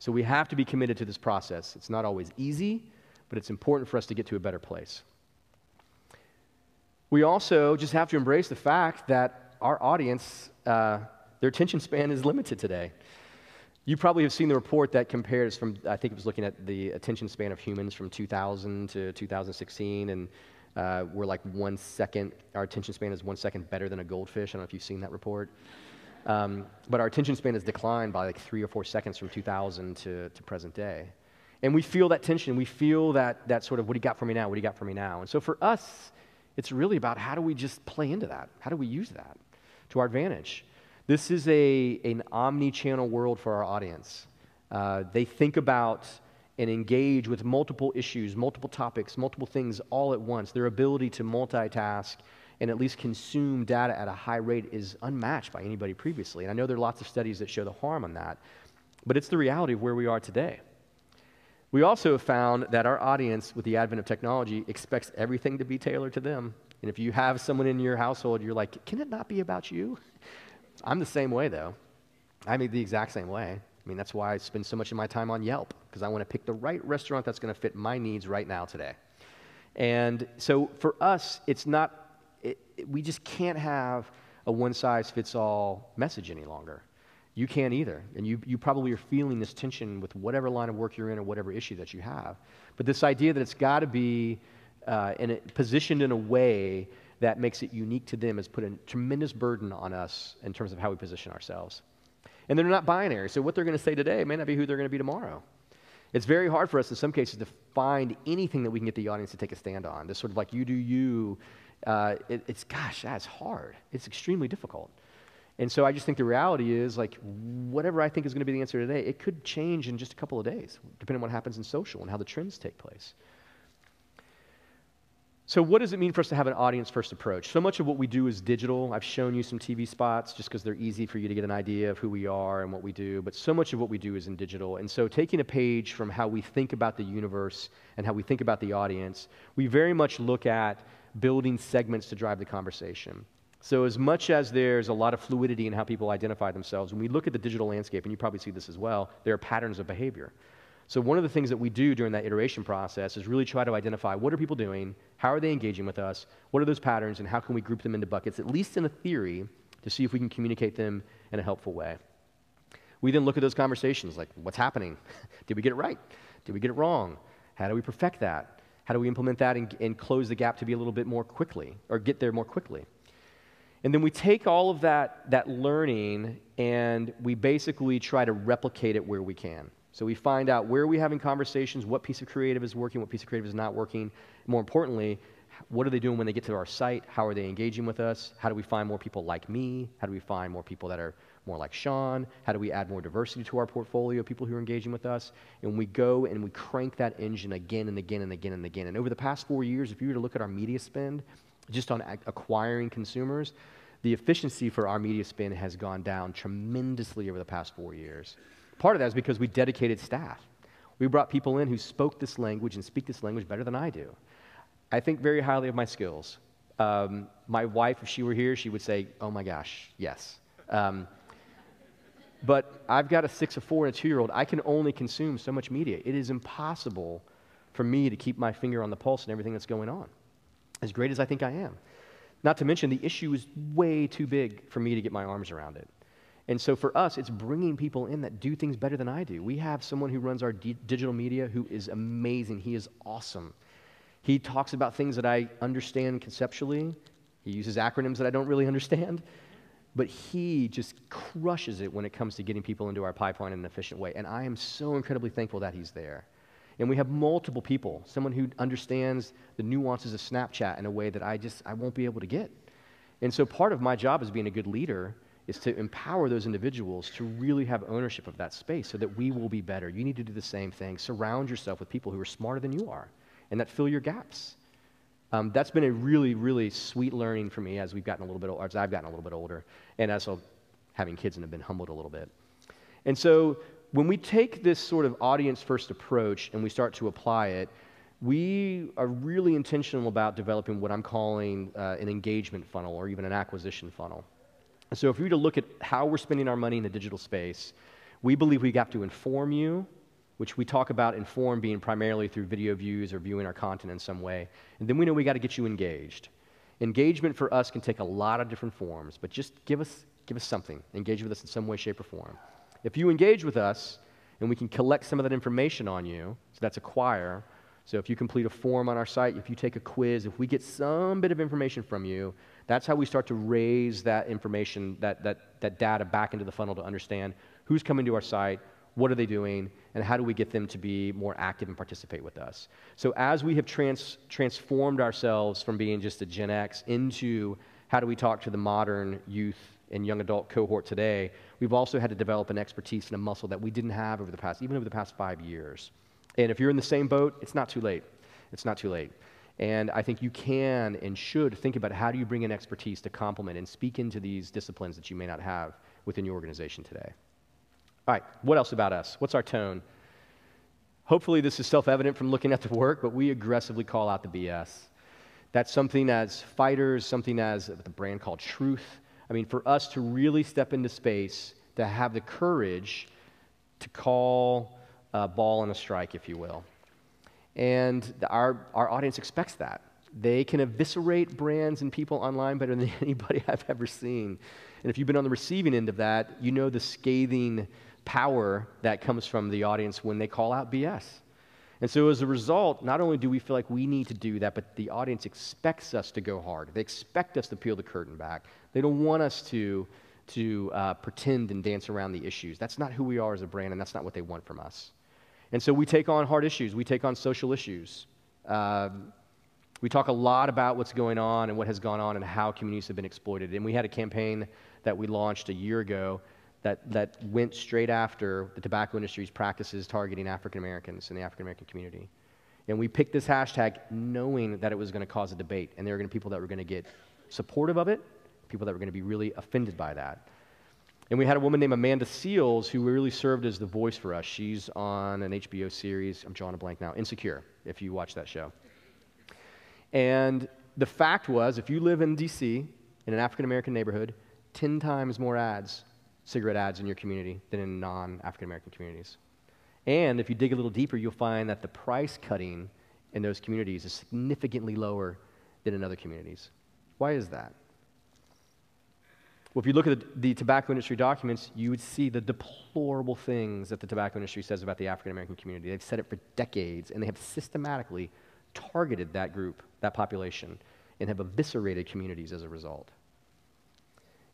So we have to be committed to this process. It's not always easy, but it's important for us to get to a better place. We also just have to embrace the fact that our audience, uh, their attention span is limited today. You probably have seen the report that compares from, I think it was looking at the attention span of humans from 2000 to 2016, and uh, we're like one second, our attention span is one second better than a goldfish. I don't know if you've seen that report. Um, but our attention span has declined by like three or four seconds from 2000 to, to present day. And we feel that tension. We feel that, that sort of, what do you got for me now? What do you got for me now? And so for us, it's really about how do we just play into that? How do we use that to our advantage? This is a, an omni channel world for our audience. Uh, they think about and engage with multiple issues, multiple topics, multiple things all at once. Their ability to multitask and at least consume data at a high rate is unmatched by anybody previously. And I know there are lots of studies that show the harm on that, but it's the reality of where we are today. We also have found that our audience, with the advent of technology, expects everything to be tailored to them. And if you have someone in your household, you're like, can it not be about you? I'm the same way, though. I'm the exact same way. I mean, that's why I spend so much of my time on Yelp, because I want to pick the right restaurant that's going to fit my needs right now today. And so for us, it's not it, it, we just can't have a one size fits all message any longer. You can't either. And you, you probably are feeling this tension with whatever line of work you're in or whatever issue that you have. But this idea that it's got to be uh, in a, positioned in a way that makes it unique to them has put a tremendous burden on us in terms of how we position ourselves. And they're not binary, so what they're going to say today may not be who they're going to be tomorrow. It's very hard for us in some cases to find anything that we can get the audience to take a stand on. This sort of like you do you uh, it, it's, gosh, that's hard. It's extremely difficult. And so I just think the reality is, like, whatever I think is going to be the answer today, it could change in just a couple of days, depending on what happens in social and how the trends take place. So, what does it mean for us to have an audience first approach? So much of what we do is digital. I've shown you some TV spots just because they're easy for you to get an idea of who we are and what we do, but so much of what we do is in digital. And so, taking a page from how we think about the universe and how we think about the audience, we very much look at building segments to drive the conversation. So, as much as there's a lot of fluidity in how people identify themselves, when we look at the digital landscape, and you probably see this as well, there are patterns of behavior. So, one of the things that we do during that iteration process is really try to identify what are people doing, how are they engaging with us, what are those patterns, and how can we group them into buckets, at least in a theory, to see if we can communicate them in a helpful way. We then look at those conversations like, what's happening? Did we get it right? Did we get it wrong? How do we perfect that? How do we implement that and, and close the gap to be a little bit more quickly or get there more quickly? And then we take all of that, that learning and we basically try to replicate it where we can. So we find out where are we having conversations, what piece of creative is working, what piece of creative is not working. More importantly, what are they doing when they get to our site? How are they engaging with us? How do we find more people like me? How do we find more people that are more like Sean? How do we add more diversity to our portfolio, people who are engaging with us? And we go and we crank that engine again and again and again and again. And over the past four years, if you were to look at our media spend, just on acquiring consumers, the efficiency for our media spend has gone down tremendously over the past four years. Part of that is because we dedicated staff. We brought people in who spoke this language and speak this language better than I do. I think very highly of my skills. Um, my wife, if she were here, she would say, Oh my gosh, yes. Um, but I've got a six, a four, and a two year old. I can only consume so much media. It is impossible for me to keep my finger on the pulse and everything that's going on, as great as I think I am. Not to mention, the issue is way too big for me to get my arms around it. And so for us, it's bringing people in that do things better than I do. We have someone who runs our d- digital media who is amazing. He is awesome. He talks about things that I understand conceptually. He uses acronyms that I don't really understand. But he just crushes it when it comes to getting people into our pipeline in an efficient way. And I am so incredibly thankful that he's there. And we have multiple people, someone who understands the nuances of Snapchat in a way that I just I won't be able to get. And so part of my job as being a good leader is to empower those individuals to really have ownership of that space so that we will be better. You need to do the same thing. Surround yourself with people who are smarter than you are and that fill your gaps. Um, that's been a really, really sweet learning for me as we've gotten a little bit as I've gotten a little bit older, and as having kids and have been humbled a little bit. And so when we take this sort of audience first approach and we start to apply it, we are really intentional about developing what I'm calling uh, an engagement funnel or even an acquisition funnel. So, if we were to look at how we're spending our money in the digital space, we believe we have to inform you, which we talk about in form being primarily through video views or viewing our content in some way. And then we know we got to get you engaged. Engagement for us can take a lot of different forms, but just give us, give us something. Engage with us in some way, shape, or form. If you engage with us and we can collect some of that information on you, so that's acquire. So if you complete a form on our site, if you take a quiz, if we get some bit of information from you, that's how we start to raise that information, that, that, that data back into the funnel to understand who's coming to our site, what are they doing, and how do we get them to be more active and participate with us. So as we have trans- transformed ourselves from being just a Gen X into how do we talk to the modern youth and young adult cohort today, we've also had to develop an expertise and a muscle that we didn't have over the past, even over the past five years. And if you're in the same boat, it's not too late. It's not too late. And I think you can and should think about how do you bring in expertise to complement and speak into these disciplines that you may not have within your organization today. All right, what else about us? What's our tone? Hopefully, this is self evident from looking at the work, but we aggressively call out the BS. That's something as fighters, something as the brand called Truth. I mean, for us to really step into space, to have the courage to call a ball and a strike, if you will. And our, our audience expects that. They can eviscerate brands and people online better than anybody I've ever seen. And if you've been on the receiving end of that, you know the scathing power that comes from the audience when they call out BS. And so, as a result, not only do we feel like we need to do that, but the audience expects us to go hard. They expect us to peel the curtain back. They don't want us to, to uh, pretend and dance around the issues. That's not who we are as a brand, and that's not what they want from us. And so we take on hard issues, we take on social issues. Um, we talk a lot about what's going on and what has gone on and how communities have been exploited. And we had a campaign that we launched a year ago that, that went straight after the tobacco industry's practices targeting African Americans and the African American community. And we picked this hashtag knowing that it was going to cause a debate, and there were going to be people that were going to get supportive of it, people that were going to be really offended by that. And we had a woman named Amanda Seales who really served as the voice for us. She's on an HBO series, I'm drawing a blank now, Insecure, if you watch that show. And the fact was, if you live in DC, in an African American neighborhood, 10 times more ads, cigarette ads in your community than in non African American communities. And if you dig a little deeper, you'll find that the price cutting in those communities is significantly lower than in other communities. Why is that? Well, if you look at the, the, tobacco industry documents, you would see the deplorable things that the tobacco industry says about the African American community. They've said it for decades, and they have systematically targeted that group, that population, and have eviscerated communities as a result.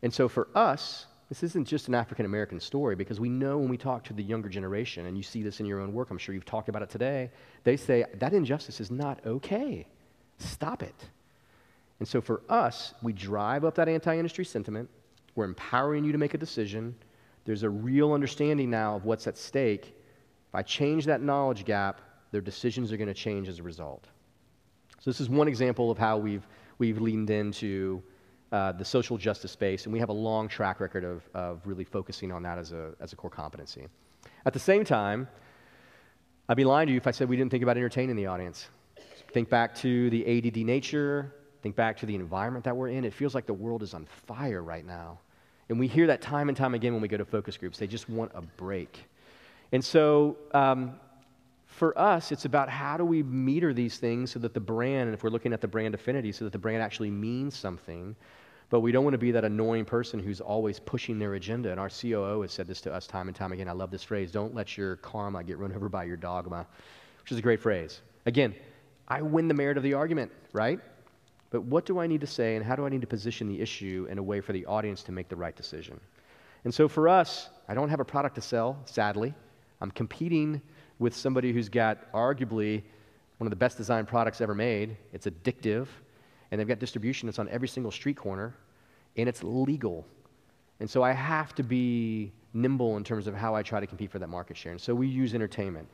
And so for us, this isn't just an African American story because we know when we talk to the younger generation, and you see this in your own work, I'm sure you've talked about it today, they say that injustice is not okay. Stop it. And so for us, we drive up that anti industry sentiment we're empowering you to make a decision. There's a real understanding now of what's at stake. If I change that knowledge gap, their decisions are going to change as a result. So, this is one example of how we've, we've leaned into uh, the social justice space, and we have a long track record of, of really focusing on that as a, as a core competency. At the same time, I'd be lying to you if I said we didn't think about entertaining the audience. Think back to the ADD nature, Think back to the environment that we're in. It feels like the world is on fire right now. And we hear that time and time again when we go to focus groups. They just want a break. And so, um, for us, it's about how do we meter these things so that the brand, and if we're looking at the brand affinity, so that the brand actually means something, but we don't want to be that annoying person who's always pushing their agenda. And our COO has said this to us time and time again. I love this phrase don't let your karma get run over by your dogma, which is a great phrase. Again, I win the merit of the argument, right? But what do I need to say, and how do I need to position the issue in a way for the audience to make the right decision? And so for us, I don't have a product to sell, sadly. I'm competing with somebody who's got arguably one of the best designed products ever made. It's addictive, and they've got distribution that's on every single street corner, and it's legal. And so I have to be nimble in terms of how I try to compete for that market share. And so we use entertainment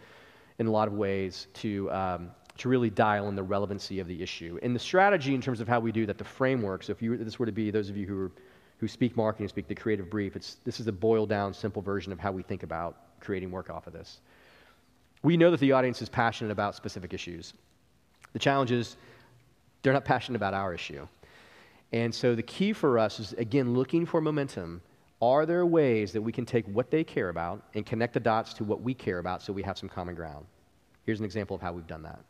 in a lot of ways to, um, to really dial in the relevancy of the issue. And the strategy in terms of how we do that, the framework, so if you, this were to be those of you who, are, who speak marketing, speak the creative brief, it's, this is a boiled down, simple version of how we think about creating work off of this. We know that the audience is passionate about specific issues. The challenge is they're not passionate about our issue. And so the key for us is, again, looking for momentum. Are there ways that we can take what they care about and connect the dots to what we care about so we have some common ground? Here's an example of how we've done that.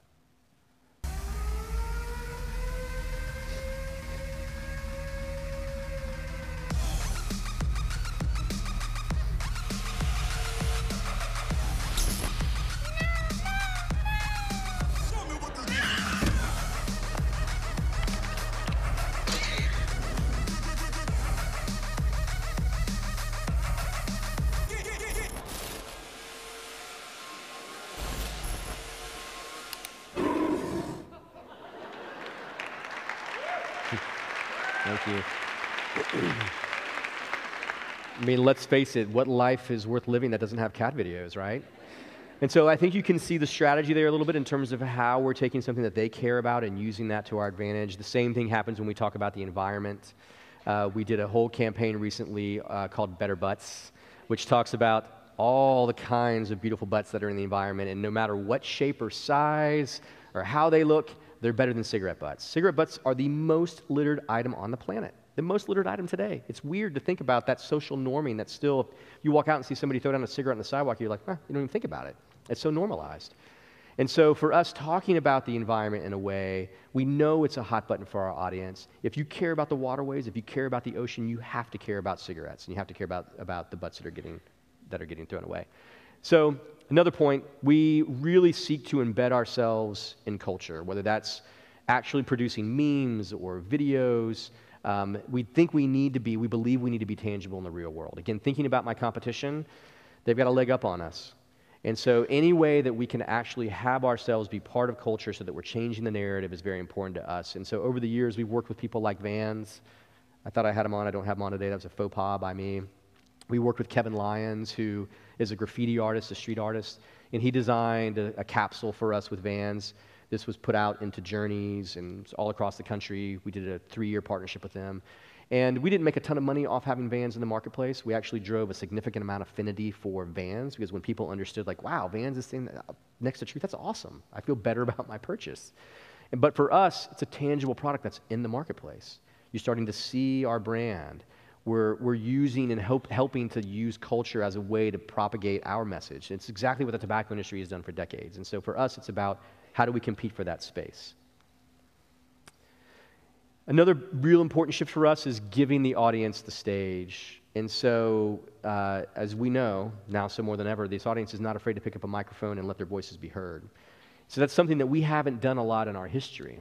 Mean, let's face it, what life is worth living that doesn't have cat videos, right? And so I think you can see the strategy there a little bit in terms of how we're taking something that they care about and using that to our advantage. The same thing happens when we talk about the environment. Uh, we did a whole campaign recently uh, called Better Butts, which talks about all the kinds of beautiful butts that are in the environment. And no matter what shape or size or how they look, they're better than cigarette butts. Cigarette butts are the most littered item on the planet the most littered item today. It's weird to think about that social norming that still, you walk out and see somebody throw down a cigarette on the sidewalk, you're like, eh, you don't even think about it. It's so normalized. And so, for us talking about the environment in a way, we know it's a hot button for our audience. If you care about the waterways, if you care about the ocean, you have to care about cigarettes, and you have to care about, about the butts that are getting that are getting thrown away. So, another point, we really seek to embed ourselves in culture, whether that's actually producing memes or videos, um, we think we need to be, we believe we need to be tangible in the real world. Again, thinking about my competition, they've got a leg up on us. And so, any way that we can actually have ourselves be part of culture so that we're changing the narrative is very important to us. And so, over the years, we've worked with people like Vans. I thought I had him on, I don't have him on today. That was a faux pas by me. We worked with Kevin Lyons, who is a graffiti artist, a street artist, and he designed a, a capsule for us with Vans this was put out into journeys and all across the country. We did a three year partnership with them. And we didn't make a ton of money off having vans in the marketplace. We actually drove a significant amount of affinity for vans because when people understood, like, wow, vans is thing uh, next to truth, that's awesome. I feel better about my purchase. And, but for us, it's a tangible product that's in the marketplace. You're starting to see our brand. We're, we're using and help, helping to use culture as a way to propagate our message. It's exactly what the tobacco industry has done for decades. And so for us, it's about how do we compete for that space? Another real important shift for us is giving the audience the stage. And so, uh, as we know, now so more than ever, this audience is not afraid to pick up a microphone and let their voices be heard. So, that's something that we haven't done a lot in our history.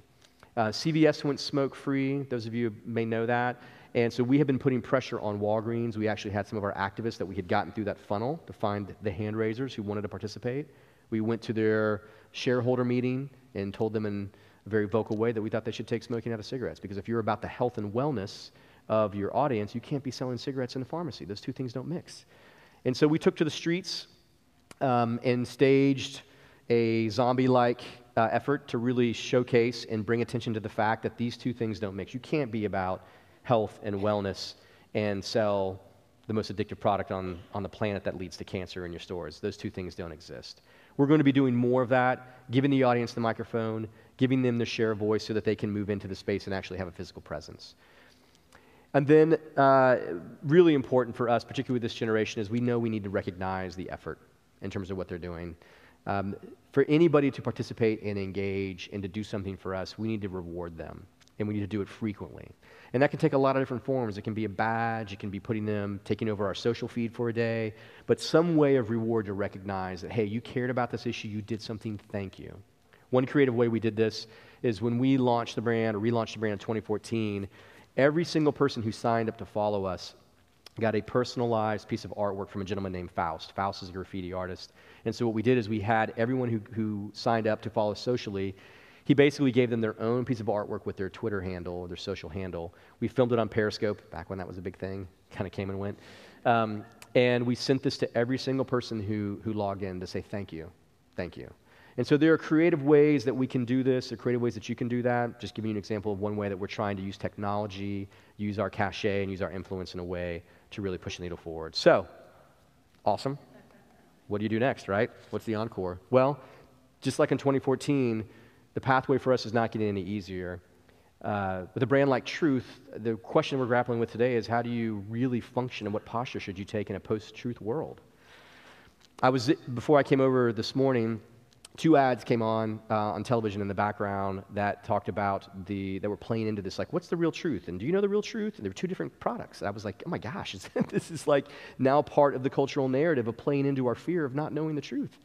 Uh, CVS went smoke free, those of you may know that. And so, we have been putting pressure on Walgreens. We actually had some of our activists that we had gotten through that funnel to find the hand raisers who wanted to participate. We went to their shareholder meeting and told them in a very vocal way that we thought they should take smoking out of cigarettes because if you're about the health and wellness of your audience, you can't be selling cigarettes in the pharmacy. Those two things don't mix. And so we took to the streets um, and staged a zombie like uh, effort to really showcase and bring attention to the fact that these two things don't mix. You can't be about health and wellness and sell the most addictive product on, on the planet that leads to cancer in your stores. Those two things don't exist. We're going to be doing more of that, giving the audience the microphone, giving them the share voice so that they can move into the space and actually have a physical presence. And then, uh, really important for us, particularly with this generation, is we know we need to recognize the effort in terms of what they're doing. Um, for anybody to participate and engage and to do something for us, we need to reward them. And we need to do it frequently. And that can take a lot of different forms. It can be a badge, it can be putting them, taking over our social feed for a day, but some way of reward to recognize that, hey, you cared about this issue, you did something, thank you. One creative way we did this is when we launched the brand or relaunched the brand in 2014, every single person who signed up to follow us got a personalized piece of artwork from a gentleman named Faust. Faust is a graffiti artist. And so what we did is we had everyone who, who signed up to follow us socially, he basically gave them their own piece of artwork with their Twitter handle or their social handle. We filmed it on Periscope back when that was a big thing, kind of came and went. Um, and we sent this to every single person who, who logged in to say thank you, thank you. And so there are creative ways that we can do this. There are creative ways that you can do that. Just giving you an example of one way that we're trying to use technology, use our cachet, and use our influence in a way to really push the needle forward. So, awesome. What do you do next, right? What's the encore? Well, just like in 2014, the pathway for us is not getting any easier. Uh, with a brand like Truth, the question we're grappling with today is how do you really function and what posture should you take in a post truth world? I was, before I came over this morning, two ads came on uh, on television in the background that talked about the that were playing into this like what's the real truth and do you know the real truth and there were two different products i was like oh my gosh this is like now part of the cultural narrative of playing into our fear of not knowing the truth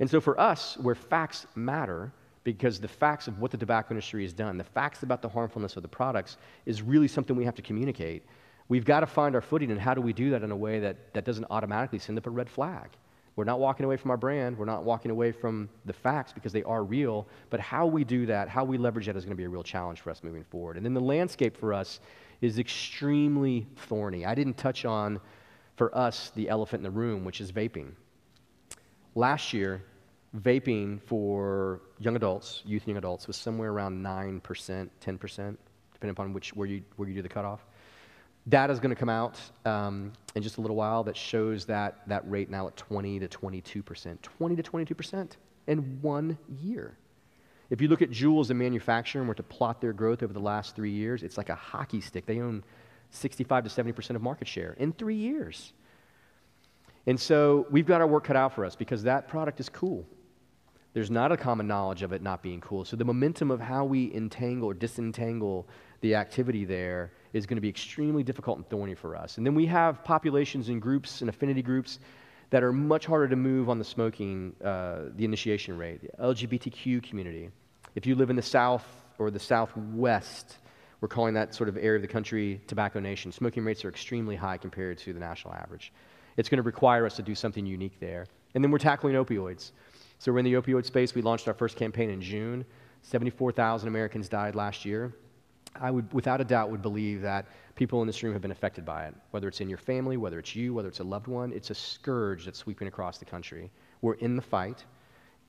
and so for us where facts matter because the facts of what the tobacco industry has done the facts about the harmfulness of the products is really something we have to communicate we've got to find our footing and how do we do that in a way that, that doesn't automatically send up a red flag we're not walking away from our brand. We're not walking away from the facts because they are real. But how we do that, how we leverage that is going to be a real challenge for us moving forward. And then the landscape for us is extremely thorny. I didn't touch on, for us, the elephant in the room, which is vaping. Last year, vaping for young adults, youth and young adults, was somewhere around 9%, 10%, depending upon which, where, you, where you do the cutoff. Data is going to come out um, in just a little while that shows that, that rate now at 20 to 22%. 20 to 22% in one year. If you look at manufacturer and were to plot their growth over the last three years, it's like a hockey stick. They own 65 to 70% of market share in three years. And so we've got our work cut out for us because that product is cool. There's not a common knowledge of it not being cool. So the momentum of how we entangle or disentangle the activity there is going to be extremely difficult and thorny for us. And then we have populations and groups and affinity groups that are much harder to move on the smoking, uh, the initiation rate. The LGBTQ community. If you live in the South or the Southwest, we're calling that sort of area of the country tobacco nation. Smoking rates are extremely high compared to the national average. It's going to require us to do something unique there. And then we're tackling opioids. So we're in the opioid space. We launched our first campaign in June. 74,000 Americans died last year. I would, without a doubt, would believe that people in this room have been affected by it. Whether it's in your family, whether it's you, whether it's a loved one, it's a scourge that's sweeping across the country. We're in the fight,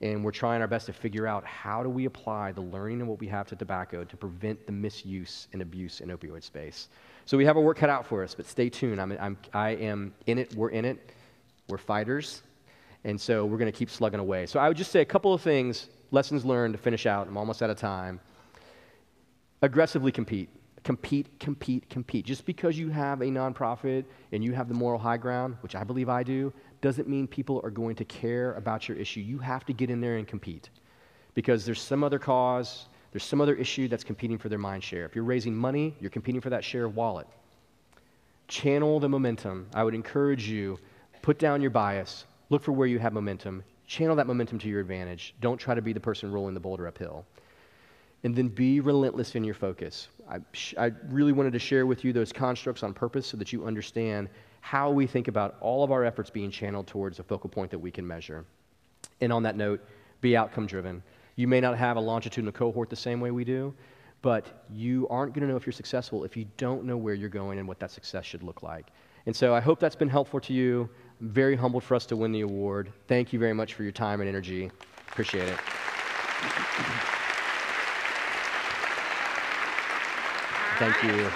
and we're trying our best to figure out how do we apply the learning and what we have to tobacco to prevent the misuse and abuse in opioid space. So we have our work cut out for us, but stay tuned. I'm, I'm I am in it. We're in it. We're fighters, and so we're going to keep slugging away. So I would just say a couple of things, lessons learned to finish out. I'm almost out of time aggressively compete. Compete, compete, compete. Just because you have a nonprofit and you have the moral high ground, which I believe I do, doesn't mean people are going to care about your issue. You have to get in there and compete because there's some other cause, there's some other issue that's competing for their mind share. If you're raising money, you're competing for that share of wallet. Channel the momentum. I would encourage you, put down your bias, look for where you have momentum, channel that momentum to your advantage. Don't try to be the person rolling the boulder uphill and then be relentless in your focus. I, I, really wanted to share with you those constructs on purpose so that you understand how we think about all of our efforts being channeled towards a focal point that we can measure. And on that note, be outcome driven. You may not have a longitudinal cohort the same way we do, but you aren't going to know if you're successful if you don't know where you're going and what that success should look like. And so I hope that's been helpful to you. I'm very humbled for us to win the award. Thank you very much for your time and energy. Appreciate it. Thank you.